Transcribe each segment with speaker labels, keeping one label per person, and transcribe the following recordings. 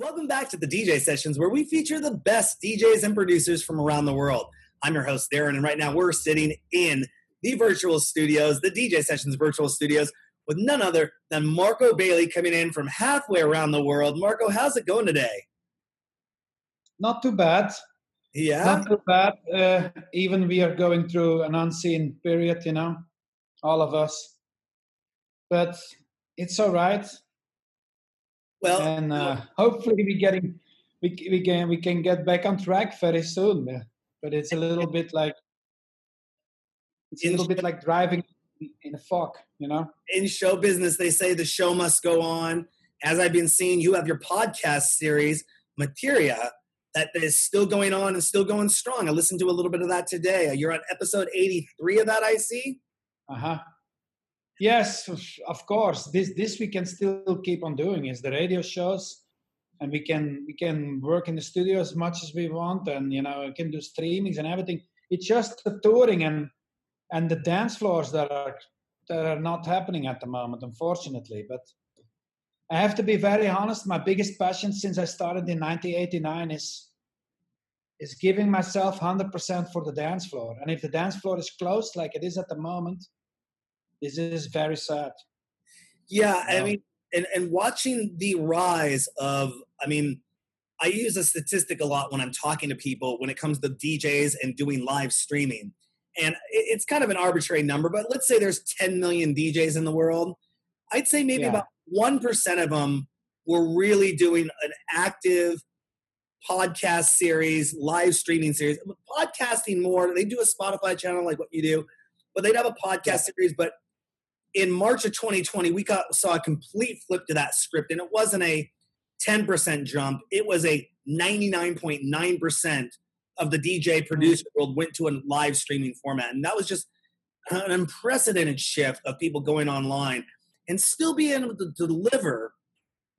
Speaker 1: Welcome back to the DJ Sessions, where we feature the best DJs and producers from around the world. I'm your host, Darren, and right now we're sitting in the virtual studios, the DJ Sessions virtual studios, with none other than Marco Bailey coming in from halfway around the world. Marco, how's it going today?
Speaker 2: Not too bad.
Speaker 1: Yeah.
Speaker 2: Not too bad. Uh, even we are going through an unseen period, you know, all of us. But it's all right.
Speaker 1: Well,
Speaker 2: and uh, hopefully we getting we we can we can get back on track very soon. But it's a little bit like it's a little bit like driving in a fog, you know.
Speaker 1: In show business, they say the show must go on. As I've been seeing, you have your podcast series, Materia, that is still going on and still going strong. I listened to a little bit of that today. You're on episode 83 of that, I see.
Speaker 2: Uh huh. Yes, of course. This this we can still keep on doing is the radio shows, and we can we can work in the studio as much as we want, and you know we can do streamings and everything. It's just the touring and and the dance floors that are that are not happening at the moment, unfortunately. But I have to be very honest. My biggest passion since I started in 1989 is is giving myself 100% for the dance floor. And if the dance floor is closed like it is at the moment, this is very sad.
Speaker 1: Yeah, I mean, and and watching the rise of, I mean, I use a statistic a lot when I'm talking to people when it comes to DJs and doing live streaming. And it's kind of an arbitrary number, but let's say there's 10 million DJs in the world. I'd say maybe yeah. about 1% of them were really doing an active podcast series, live streaming series. Podcasting more, they do a Spotify channel like what you do, but they'd have a podcast yeah. series. But in March of 2020, we got saw a complete flip to that script, and it wasn't a 10% jump, it was a 99.9% of the DJ producer world went to a live streaming format. And that was just an unprecedented shift of people going online and still being able to deliver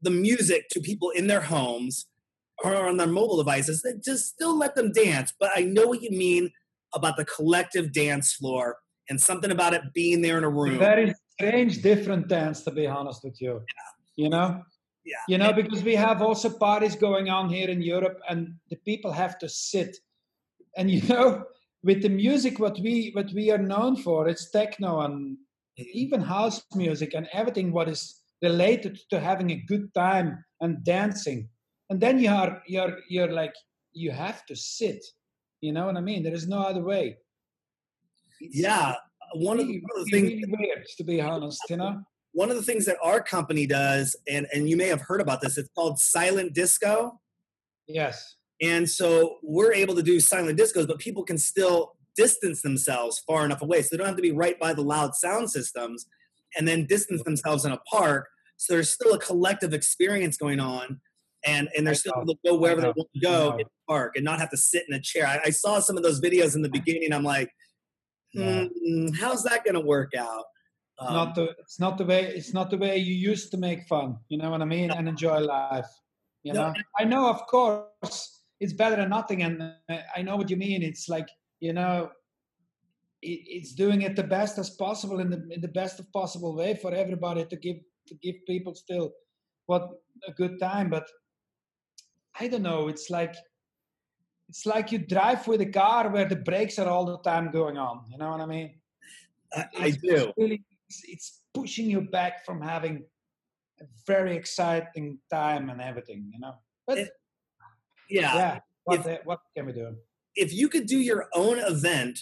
Speaker 1: the music to people in their homes or on their mobile devices that just still let them dance. But I know what you mean about the collective dance floor and something about it being there in a room.
Speaker 2: Very strange, different dance, to be honest with you. Yeah. You know?
Speaker 1: Yeah.
Speaker 2: You know, because we have also parties going on here in Europe and the people have to sit. And you know, with the music what we what we are known for, it's techno and mm-hmm. even house music and everything what is related to having a good time and dancing and then you are you're you're like you have to sit you know what i mean there is no other way
Speaker 1: it's yeah one of, the, one of the things
Speaker 2: really weird to be honest you know?
Speaker 1: One of the things that our company does and and you may have heard about this it's called silent disco.
Speaker 2: Yes.
Speaker 1: And so we're able to do silent discos but people can still distance themselves far enough away so they don't have to be right by the loud sound systems and then distance themselves in a park. So there's still a collective experience going on and and they're still able to go wherever they want to go in the park and not have to sit in a chair. I, I saw some of those videos in the beginning i'm like hmm, how's that going to work out?
Speaker 2: Um, not the it's not the way it's not the way you used to make fun you know what i mean and enjoy life you know? i know of course it's better than nothing and uh, i know what you mean it's like you know it, it's doing it the best as possible in the in the best of possible way for everybody to give to give people still what a good time but i don't know it's like it's like you drive with a car where the brakes are all the time going on you know what i mean?
Speaker 1: I, I do.
Speaker 2: really it's, it's pushing you back from having a very exciting time and everything you know? But it,
Speaker 1: yeah.
Speaker 2: yeah what, if, what can we do?
Speaker 1: if you could do your own event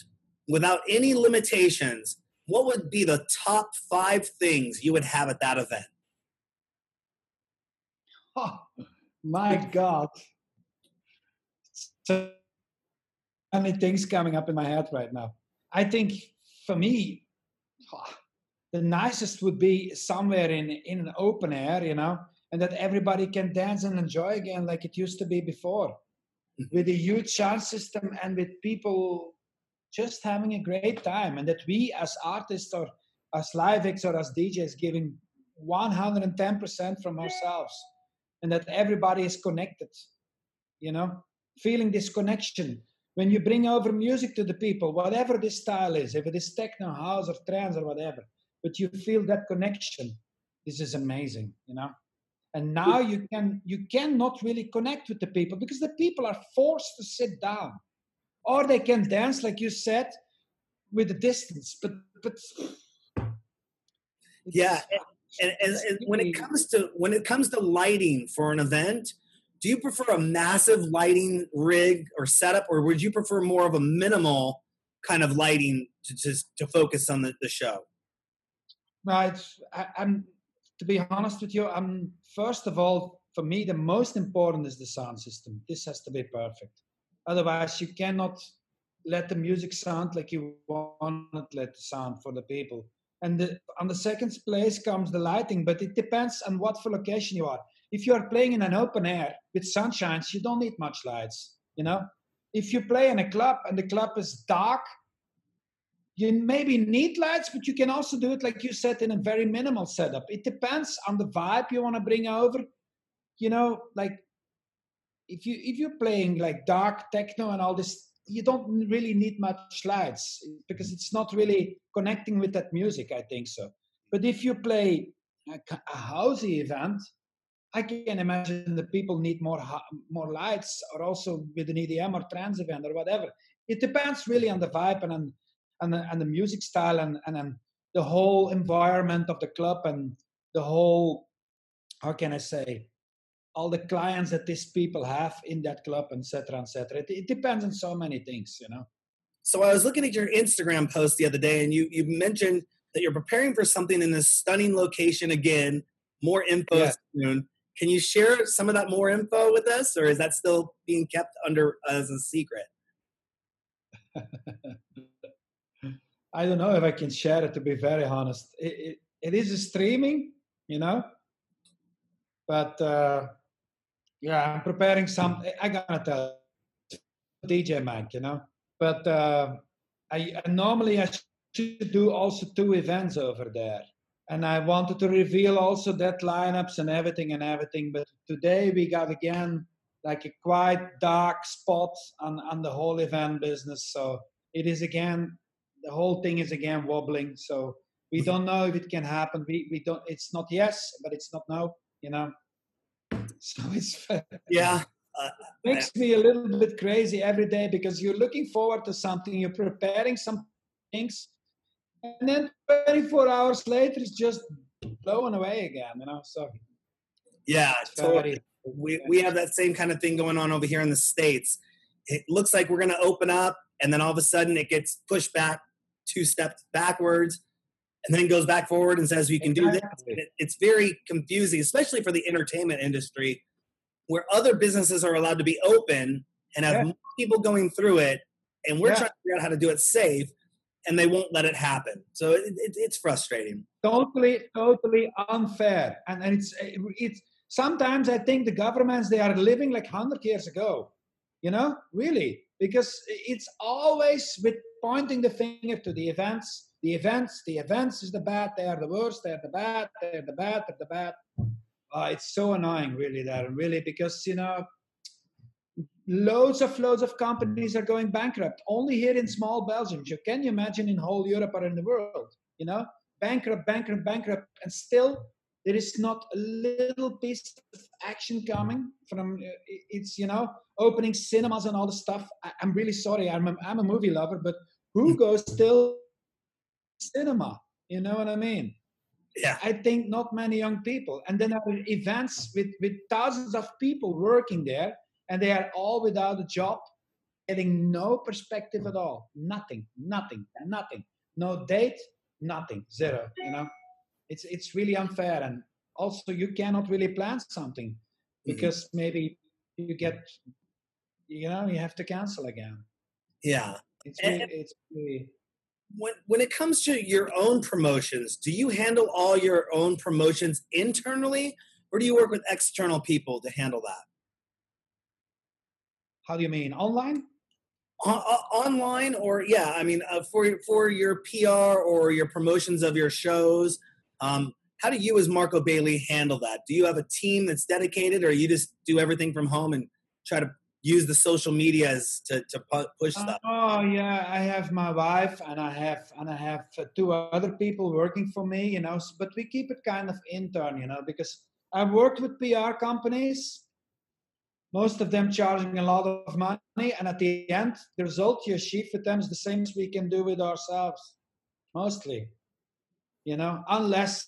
Speaker 1: without any limitations, what would be the top five things you would have at that event?
Speaker 2: Oh, my God. So many things coming up in my head right now. I think for me, oh, the nicest would be somewhere in, in an open air, you know, and that everybody can dance and enjoy again like it used to be before. Mm-hmm. With a huge sound system and with people just having a great time and that we as artists or as live acts or as DJs giving 110% from ourselves and that everybody is connected you know feeling this connection when you bring over music to the people whatever the style is if it is techno house or trance or whatever but you feel that connection this is amazing you know? And now you can you cannot really connect with the people because the people are forced to sit down. Or they can dance like you said with a distance but but
Speaker 1: yeah and, and, and, when it comes to when it comes to lighting for an event do you prefer a massive lighting rig or setup or would you prefer more of a minimal kind of lighting to just to focus on the, the show?
Speaker 2: Right I, i'm to be honest with you i'm first of all for me the most important is the sound system. This has to be perfect. Otherwise you cannot let the music sound like you want it let the sound for the people. And the, on the second place comes the lighting but it depends on what for location you are if you are playing in an open air with sunshines you don't need much lights you know if you play in a club and the club is dark you maybe need lights but you can also do it like you said in a very minimal setup it depends on the vibe you want to bring over you know like if you if you're playing like dark techno and all this you don't really need much lights because it's not really connecting with that music. I think so. But if you play a, a housey event, I can imagine that people need more more lights, or also with an EDM or trance event or whatever. It depends really on the vibe and on and the, and the music style and and, the whole environment of the club and the whole how can I say all the clients that these people have in that club, etc., etc. It, it depends on so many things, you know.
Speaker 1: So I was looking at your Instagram post the other day, and you you mentioned that you're preparing for something in this stunning location again. More info yeah. soon. Can you share some of that more info with us, or is that still being kept under as a secret?
Speaker 2: I don't know if I can share it. To be very honest, it, it, it is streaming, you know, but uh, yeah, I'm preparing some. I gotta tell DJ Mike, you know, but uh, I, I normally I should do also two events over there, and I wanted to reveal also that lineups and everything and everything. But today we got again like a quite dark spot on on the whole event business. So it is again the whole thing is again wobbling. So we don't know if it can happen. We we don't. It's not yes, but it's not no. You know. So it's
Speaker 1: yeah. Uh,
Speaker 2: makes me a little bit crazy every day because you're looking forward to something, you're preparing some things, and then 24 hours later it's just blowing away again. You know, so
Speaker 1: yeah, totally. We we have that same kind of thing going on over here in the states. It looks like we're going to open up, and then all of a sudden it gets pushed back two steps backwards and then goes back forward and says you can do this. it's very confusing, especially for the entertainment industry, where other businesses are allowed to be open and have yeah. people going through it, and we're yeah. trying to figure out how to do it safe, and they won't let it happen. So it, it, it's frustrating.
Speaker 2: Totally, totally unfair, and, and it's it's sometimes I think the governments they are living like hundred years ago. You know, really, because it's always with pointing the finger to the events the events, the events is the bad, they are the worst, they're the bad, they're the bad, they're the bad. Uh, it's so annoying, really, that really, because, you know, loads of loads of companies are going bankrupt only here in small belgium you can you imagine in whole europe or in the world you know bankrupt bankrupt bankrupt and still there is not a little piece of action coming from uh, it's you know opening cinemas and all the stuff I, am really sorry I'm a, I'm a movie lover but who goes still cinema. You know what I mean?
Speaker 1: Yeah.
Speaker 2: I think not many young people. And then there are events with, with thousands of people working there, and they are all without a job, getting no perspective at all. Nothing, nothing, nothing. No date, nothing, zero. You know, it's it's really unfair. And also, you cannot really plan something mm-hmm. because mm-hmm. maybe you get, you know, you have to cancel again.
Speaker 1: Yeah.
Speaker 2: It's really, it's really
Speaker 1: when when it comes to your own promotions, do you handle all your own promotions internally, or do you work with external people to handle that?
Speaker 2: How do you mean online?
Speaker 1: Online, or yeah, I mean uh, for for your PR or your promotions of your shows. Um, how do you, as Marco Bailey, handle that? Do you have a team that's dedicated, or you just do everything from home and try to use the social medias to, to push uh, stuff?
Speaker 2: Oh yeah, I have my wife and I have and I have two other people working for me, you know. But we keep it kind of intern, you know, because I've worked with PR companies, most of them charging a lot of money, and at the end, the result you achieve with them is the same as we can do with ourselves, mostly. You know, unless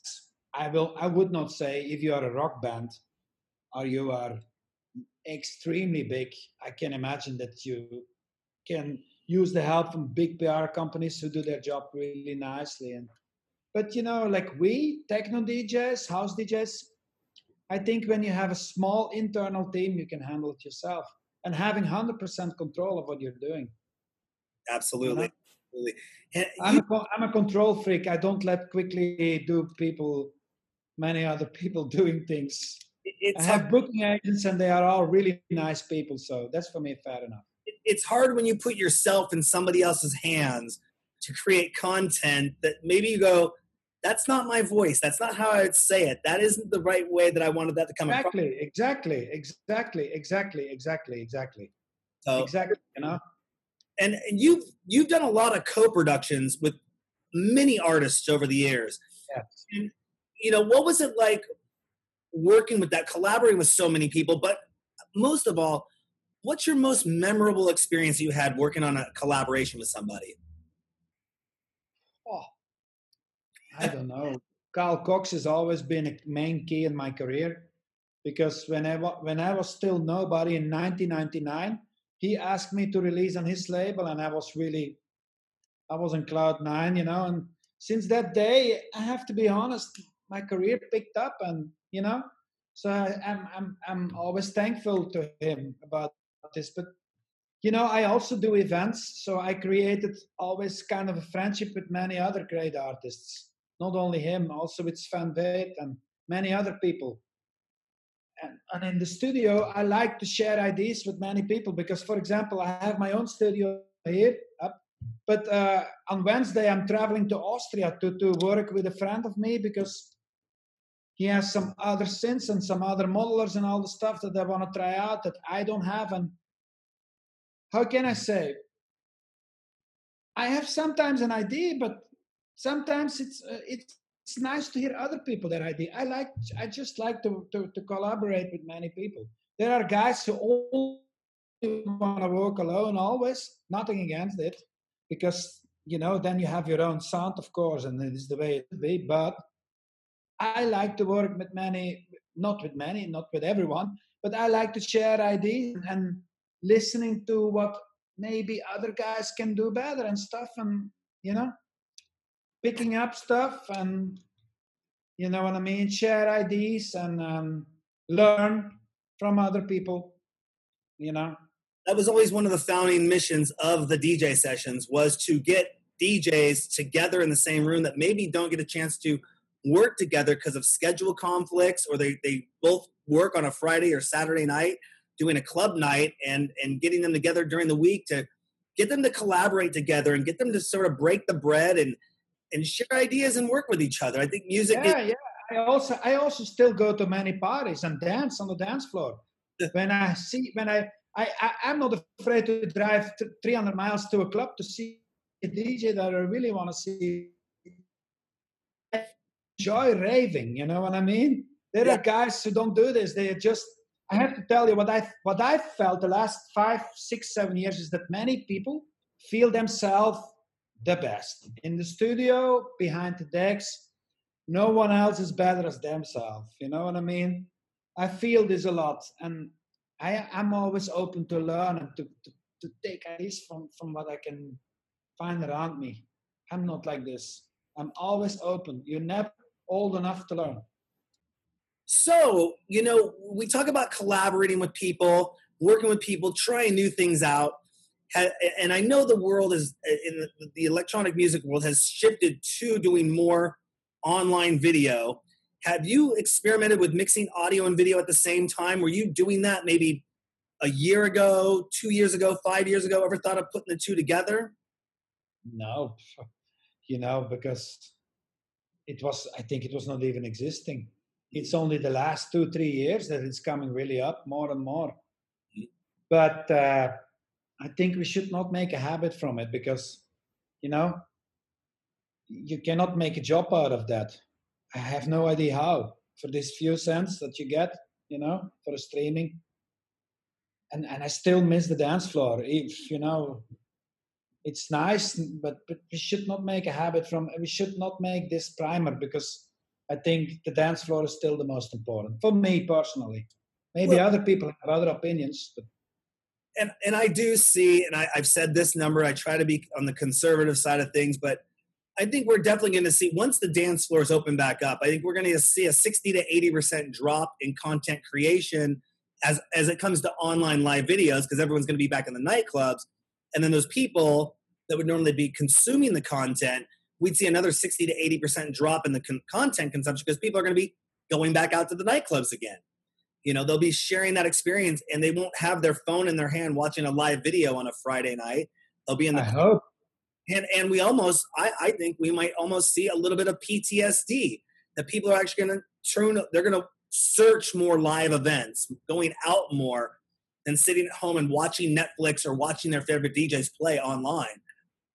Speaker 2: I will, I would not say if you are a rock band or you are extremely big, I can imagine that you can use the help from big PR companies who do their job really nicely. And but you know, like we techno DJs, house DJs, I think when you have a small internal team, you can handle it yourself and having 100% control of what you're doing.
Speaker 1: Absolutely.
Speaker 2: You know? Absolutely. I'm, a, I'm a control freak. I don't let quickly do people, many other people doing things. It's I have booking agents and they are all really nice people. So that's for me fair enough.
Speaker 1: It's hard when you put yourself in somebody else's hands to create content that maybe you go, that's not my voice. That's not how I would say it. That isn't the right way that I wanted that to come
Speaker 2: exactly,
Speaker 1: across.
Speaker 2: Exactly, exactly, exactly, exactly, exactly. So, exactly, you know.
Speaker 1: And, and you've you've done a lot of co-productions with many artists over the years.
Speaker 2: Yes.
Speaker 1: And, you know, what was it like working with that, collaborating with so many people? But most of all, what's your most memorable experience you had working on a collaboration with somebody?
Speaker 2: Oh, I don't know. Carl Cox has always been a main key in my career because when I, when I was still nobody in 1999, he asked me to release on his label, and I was really, I was in cloud nine, you know. And since that day, I have to be honest, my career picked up, and you know, so I, I'm I'm I'm always thankful to him about this. But you know, I also do events, so I created always kind of a friendship with many other great artists not only him, also with Sven Väth and many other people. And, and in the studio, I like to share ideas with many people because, for example, I have my own studio here up, but uh, on Wednesday I'm traveling to Austria to, to work with a friend of me because he has some other synths and some other modelers and all the stuff that I want to try out that I don't have. And how can I say? I have sometimes an idea, but sometimes it's uh, it's it's nice to hear other people their idea. I like I just like to, to, to collaborate with many people. There are guys who only want to work alone always. Nothing against it, because you know then you have your own sound, of course, and it is the way it be. But I like to work with many, not with many, not with everyone, but I like to share ideas and listening to what maybe other guys can do better and stuff, and you know picking up stuff and you know what I mean, share ideas and um, learn from other people. You know,
Speaker 1: that was always one of the founding missions of the DJ sessions was to get DJs together in the same room that maybe don't get a chance to work together because of schedule conflicts or they, they both work on a Friday or Saturday night doing a club night and and getting them together during the week to get them to collaborate together and get them to sort of break the bread and and share ideas and work with each other. I think music.
Speaker 2: Yeah, is- yeah. I also I also still go to many parties and dance on the dance floor. when I see when I I, I am not afraid to drive 300 miles to a club to see a DJ that I really want to see. I enjoy raving, you know what I mean? There yeah. are guys who don't do this. They just I have to tell you what I what I felt the last five, six, seven years is that many people feel themselves the best. In the studio, behind the decks, no one else is better as themselves. You know what I mean? I feel this a lot, and I, am always open to learn and to, to, to take ideas from, from what I can find around me. I'm not like this. I'm always open. You're never old enough to learn.
Speaker 1: So, you know, we talk about collaborating with people, working with people, trying new things out and I know the world is uh, in the electronic music world has shifted to doing more online video. Have you experimented with mixing audio and video at the same time? Were you doing that maybe a year ago, two years ago, five years ago? Ever thought of putting the two together?
Speaker 2: No, you know, because it was, I think it was not even existing. It's only the last two, three years that it's coming really up more and more. Mm-hmm. But, uh, I think we should not make a habit from it because, you know, you cannot make a job out of that. I have no idea how. for this few cents that you get, you know, for a streaming. And and I still miss the dance floor. If you know, it's nice, but but we should not make a habit from. We should not make this primer because I think the dance floor is still the most important for me personally. Maybe well, other people have other opinions, but
Speaker 1: and and I do see, and I, I've said this number. I try to be on the conservative side of things, but I think we're definitely going to see once the dance floors open back up. I think we're going to see a sixty to eighty percent drop in content creation as as it comes to online live videos because everyone's going to be back in the nightclubs, and then those people that would normally be consuming the content, we'd see another sixty to eighty percent drop in the con- content consumption because people are going to be going back out to the nightclubs again. You know, they'll be sharing that experience and they won't have their phone in their hand watching a live video on a Friday night. They'll be in the
Speaker 2: I hope.
Speaker 1: And and we almost I, I think we might almost see a little bit of PTSD that people are actually gonna turn they're gonna search more live events, going out more than sitting at home and watching Netflix or watching their favorite DJs play online.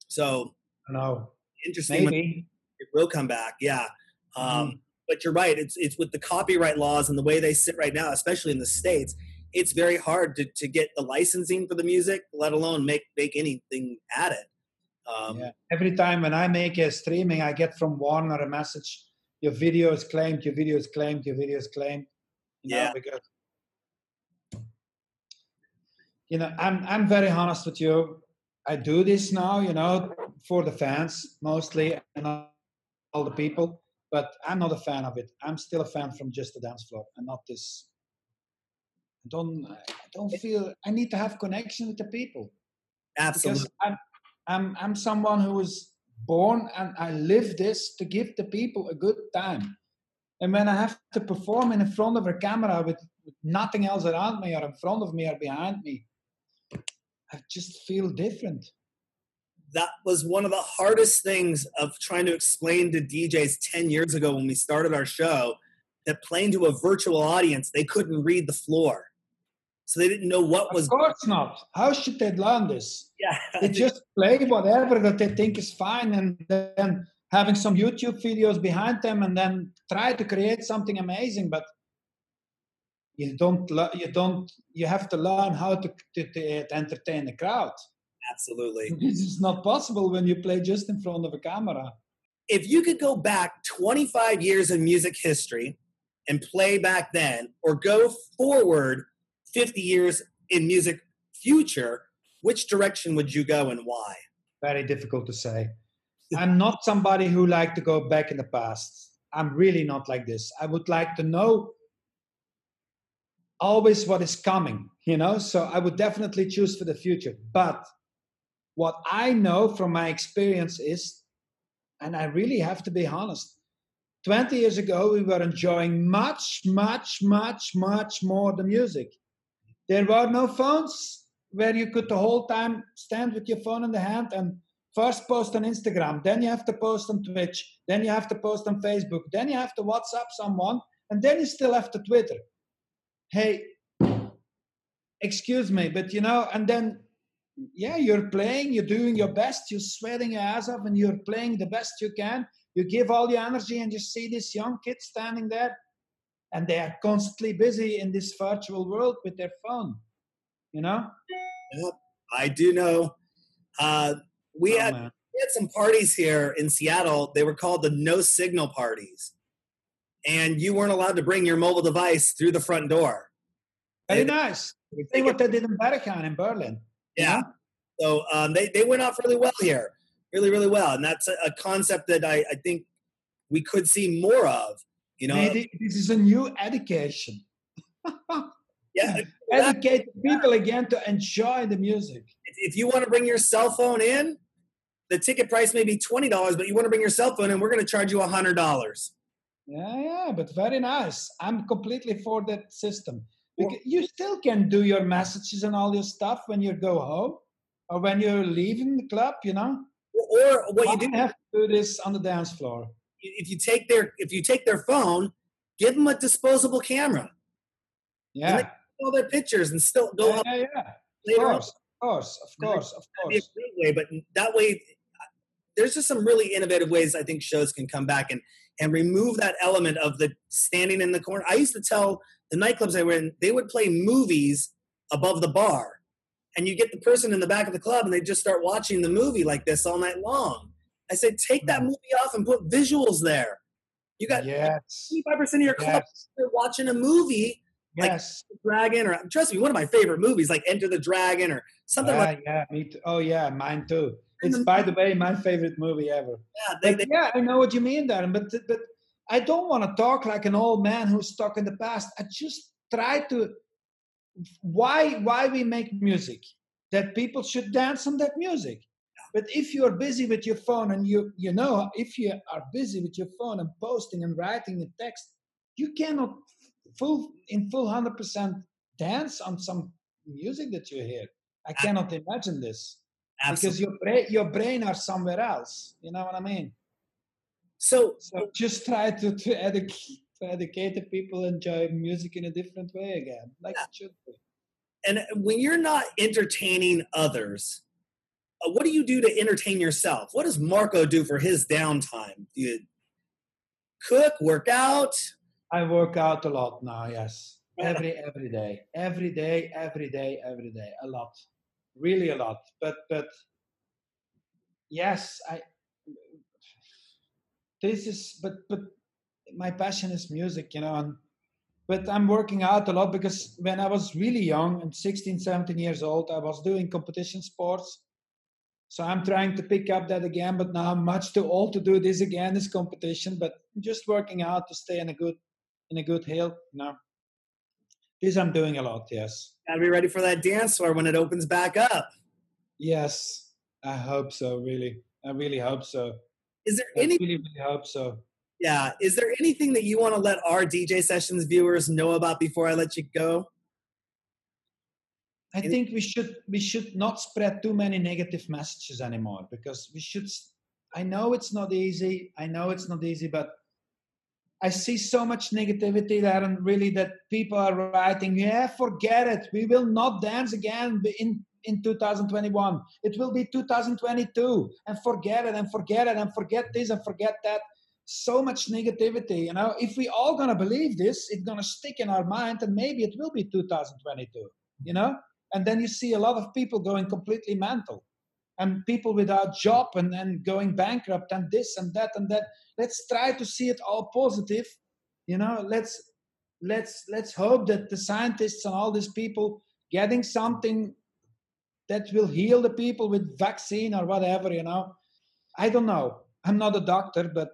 Speaker 1: So
Speaker 2: I know.
Speaker 1: Interesting.
Speaker 2: Maybe.
Speaker 1: It will come back, yeah. Um, mm-hmm but you're right. It's it's with the copyright laws and the way they sit right now, especially in the states. It's very hard to, to get the licensing for the music, let alone make make anything at it.
Speaker 2: Um, yeah. Every time when I make a streaming, I get from Warner a message: "Your video is claimed. Your video is claimed. Your video is claimed."
Speaker 1: You yeah.
Speaker 2: because you know, I'm I'm very honest with you. I do this now, you know, for the fans mostly and all the people but I'm not a fan of it. I'm still a fan from just the dance floor and not this. I don't I don't feel I need to have connection with the people.
Speaker 1: Absolutely.
Speaker 2: Because I'm I'm I'm someone who was born and I live this to give the people a good time. And when I have to perform in front of a camera with, with nothing else around me or in front of me or behind me, I just feel different
Speaker 1: that was one of the hardest things of trying to explain to DJs 10 years ago when we started our show that playing to a virtual audience, they couldn't read the floor. So they didn't know what was.
Speaker 2: Of course not. How should they learn this?
Speaker 1: Yeah.
Speaker 2: They just play whatever that they think is fine and then having some YouTube videos behind them and then try to create something amazing. But you don't, you don't, you have to learn how to, to, to entertain the crowd.
Speaker 1: Absolutely.
Speaker 2: This is not possible when you play just in front of a camera.
Speaker 1: If you could go back 25 years in music history and play back then, or go forward 50 years in music future, which direction would you go and why?
Speaker 2: Very difficult to say. I'm not somebody who like to go back in the past. I'm really not like this. I would like to know always what is coming, you know? So I would definitely choose for the future. But what I know from my experience is, and I really have to be honest, 20 years ago, we were enjoying much, much, much, much more the music. There were no phones where you could the whole time stand with your phone in the hand and first post on Instagram, then you have to post on Twitch, then you have to post on Facebook, then you have to WhatsApp someone, and then you still have to Twitter. Hey, excuse me, but you know, and then yeah, you're playing, you're doing your best, you're sweating your ass off, and you're playing the best you can. You give all your energy, and you see this young kid standing there, and they are constantly busy in this virtual world with their phone. You know?
Speaker 1: Yep, I do know. Uh, we oh, had man. we had some parties here in Seattle. They were called the no signal parties, and you weren't allowed to bring your mobile device through the front door.
Speaker 2: Very nice. See what they did in Berghain in Berlin.
Speaker 1: Yeah. So um, they, they went off really well here, really, really well. And that's a, a concept that I, I, think we could see more of. You know,
Speaker 2: Maybe this is a new education.
Speaker 1: yeah.
Speaker 2: Educate people again to enjoy the music.
Speaker 1: If you want to bring your cell phone in, the ticket price may be $20, but you want to bring your cell phone in, we're going to charge you $100.
Speaker 2: Yeah, yeah, but very nice. I'm completely for that system. Because you still can do your messages and all your stuff when you go home or when you're leaving the club, you know.
Speaker 1: Or what you do
Speaker 2: have to do this on the dance floor.
Speaker 1: If you take their if you take their phone, give them a disposable camera.
Speaker 2: Yeah.
Speaker 1: all their pictures and still go
Speaker 2: yeah. Yeah, yeah. Of course, of course, of course, of course.
Speaker 1: Way, but that way, there's just some really innovative ways I think shows can come back. And and remove that element of the standing in the corner. I used to tell the nightclubs I were in, they would play movies above the bar. And you get the person in the back of the club and they just start watching the movie like this all night long. I said, take that mm. movie off and put visuals there. You got
Speaker 2: yes.
Speaker 1: 25% of your club yes. watching a movie
Speaker 2: yes.
Speaker 1: like Dragon or trust me, one of my favorite movies like Enter the Dragon or something
Speaker 2: yeah,
Speaker 1: like
Speaker 2: Yeah, me too. Oh yeah, mine too. It's by the way my favorite movie ever.
Speaker 1: Yeah, they, they,
Speaker 2: yeah, I know what you mean, Darren, but but I don't want to talk like an old man who's stuck in the past. I just try to why why we make music? That people should dance on that music. But if you're busy with your phone and you you know if you are busy with your phone and posting and writing a text you cannot full in full 100% dance on some music that you hear. I cannot imagine this. Absolutely. because your brain your brain are somewhere else. You know what i mean
Speaker 1: so,
Speaker 2: so just try to, to educate to educate the people enjoy music in a different way again, like yeah. it should be.
Speaker 1: And when you're not entertaining others, uh, what do you do to entertain yourself? What does Marco do for his downtime? Do you cook, work out?
Speaker 2: I work out a lot now. Yes, every every day, every day, every day, every day, a lot, really a lot. But but yes, I. This is but but my passion is music, you know. And, but I'm working out a lot because when I was really young, I'm 16, 17 years old, I was doing competition sports. So I'm trying to pick up that again, but now I'm much too old to do this again, this competition. But just working out to stay in a good in a good health you know. This I'm doing a lot, yes.
Speaker 1: Gotta be ready for that dance floor when it opens back up.
Speaker 2: Yes, I hope so, really. I really hope so.
Speaker 1: Is there I any
Speaker 2: really, really hope so.
Speaker 1: Yeah. Is there anything that you want to let our DJ Sessions viewers know about before I let you go?
Speaker 2: I think we should we should not spread too many negative messages anymore because we should. I know it's not easy. I know it's not easy, but I see so much negativity there, and really that people are writing, "Yeah, forget it. We will not dance again in in 2021. It will be 2022, and forget it, and forget it, and forget this, and forget that." so much negativity. You know, if we all gonna believe this, it's gonna stick in our mind, and maybe it will be 2022. You know, and then you see a lot of people going completely mental, and people without job and then going bankrupt, and this and that and that. Let's try to see it all positive. You know, let's let's let's hope that the scientists and all these people getting something that will heal the people with vaccine or whatever. You know, I don't know. I'm not a doctor, but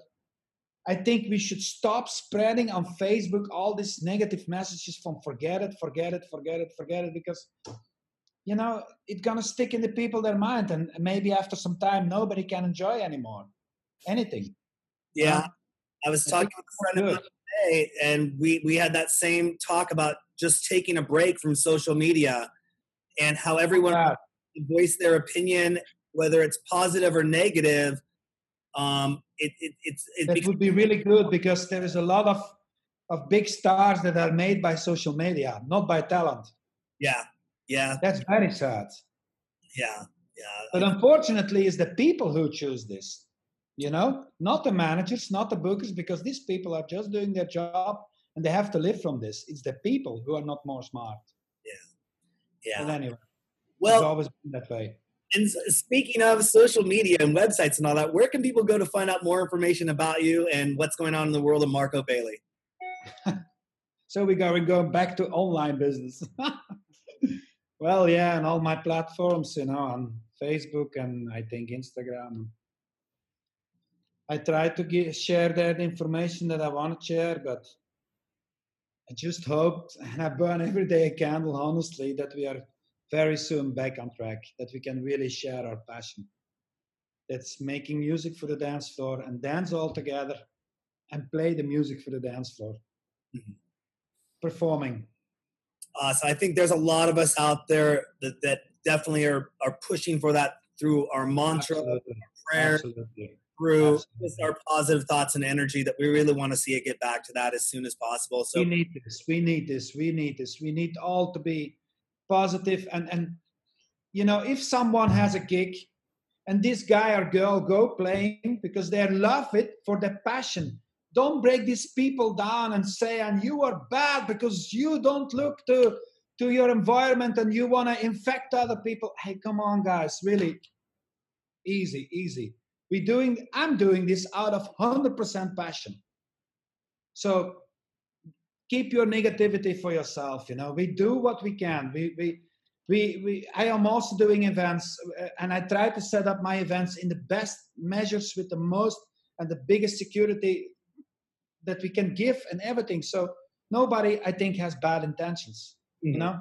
Speaker 2: I think we should stop spreading on Facebook all these negative messages from forget it, forget it, forget it, forget it, because you know it's gonna stick in the people their mind, and maybe after some time nobody can enjoy anymore anything.
Speaker 1: Yeah, I was talking with a friend of today, and we we had that same talk about just taking a break from social media and how everyone yeah. voice their opinion, whether it's positive or negative um, it, it, it's
Speaker 2: it that would be really good because there is a lot of of big stars that are made by social media, not by talent.
Speaker 1: Yeah, yeah.
Speaker 2: That's very sad.
Speaker 1: Yeah, yeah.
Speaker 2: But unfortunately, it's the people who choose this. You know, not the managers, not the bookers, because these people are just doing their job and they have to live from this. It's the people who are not more smart.
Speaker 1: Yeah, yeah.
Speaker 2: But anyway,
Speaker 1: well,
Speaker 2: it's always been that way.
Speaker 1: And speaking of social media and websites and all that, where can people go to find out more information about you and what's going on in the world of Marco Bailey?
Speaker 2: so we go we go back to online business. well, yeah, and all my platforms, you know, on Facebook and I think Instagram. I try to get, share that information that I want to share, but I just hope and I burn every day a candle, honestly, that we are very soon back on track, that we can really share our passion. That's making music for the dance floor and dance all together and play the music for the dance floor. Mm-hmm. Performing.
Speaker 1: Uh, so I think there's a lot of us out there that, that definitely are, are pushing for that through our mantra, our prayer, Absolutely. through Absolutely. our positive thoughts and energy that we really want to see it get back to that as soon as possible. So
Speaker 2: we need this. We need this. We need this. We need all to be positive and and you know if someone has a gig and this guy or girl go playing because they love it for their passion don't break these people down and say and you are bad because you don't look to to your environment and you want to infect other people. Hey come on guys really. Easy easy. We doing i'm doing this out of 100% passion. So keep your negativity for yourself you know. We do what we can. We we we, we i am also doing events uh, and i try to set up my events in the best measures with the most and the biggest security that we can give and everything. So nobody i think has bad intentions mm-hmm. you know?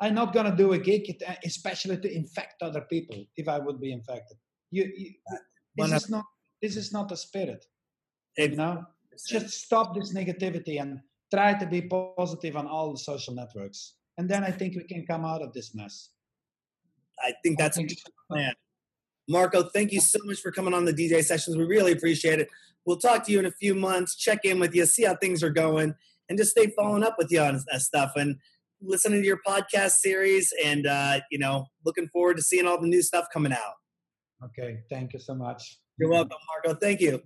Speaker 2: I'm not going to do a gig especially to infect other people if i would be infected. You, you this is not this is not the spirit you know? just stop this negativity and try to be positive on all the social networks. And then i think we can come out of this mess.
Speaker 1: I think that's a good plan marco thank you so much for coming on the dj sessions. We really appreciate it. We'll talk to you in a few months check in with you see how things are going and just stay following up with you on that stuff and listening to your podcast series and uh, you know looking forward to seeing all the new stuff coming out.
Speaker 2: Okay thank you so much.
Speaker 1: You're welcome marco. Thank you.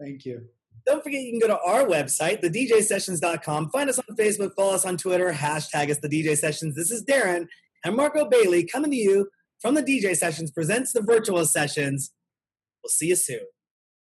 Speaker 2: Thank you.
Speaker 1: Don't forget you can go to our website, thedjsessions.com. Find us on Facebook, follow us on Twitter, hashtag us the DJ Sessions. This is Darren and Marco Bailey coming to you from the DJ Sessions presents the virtual sessions. We'll see you soon.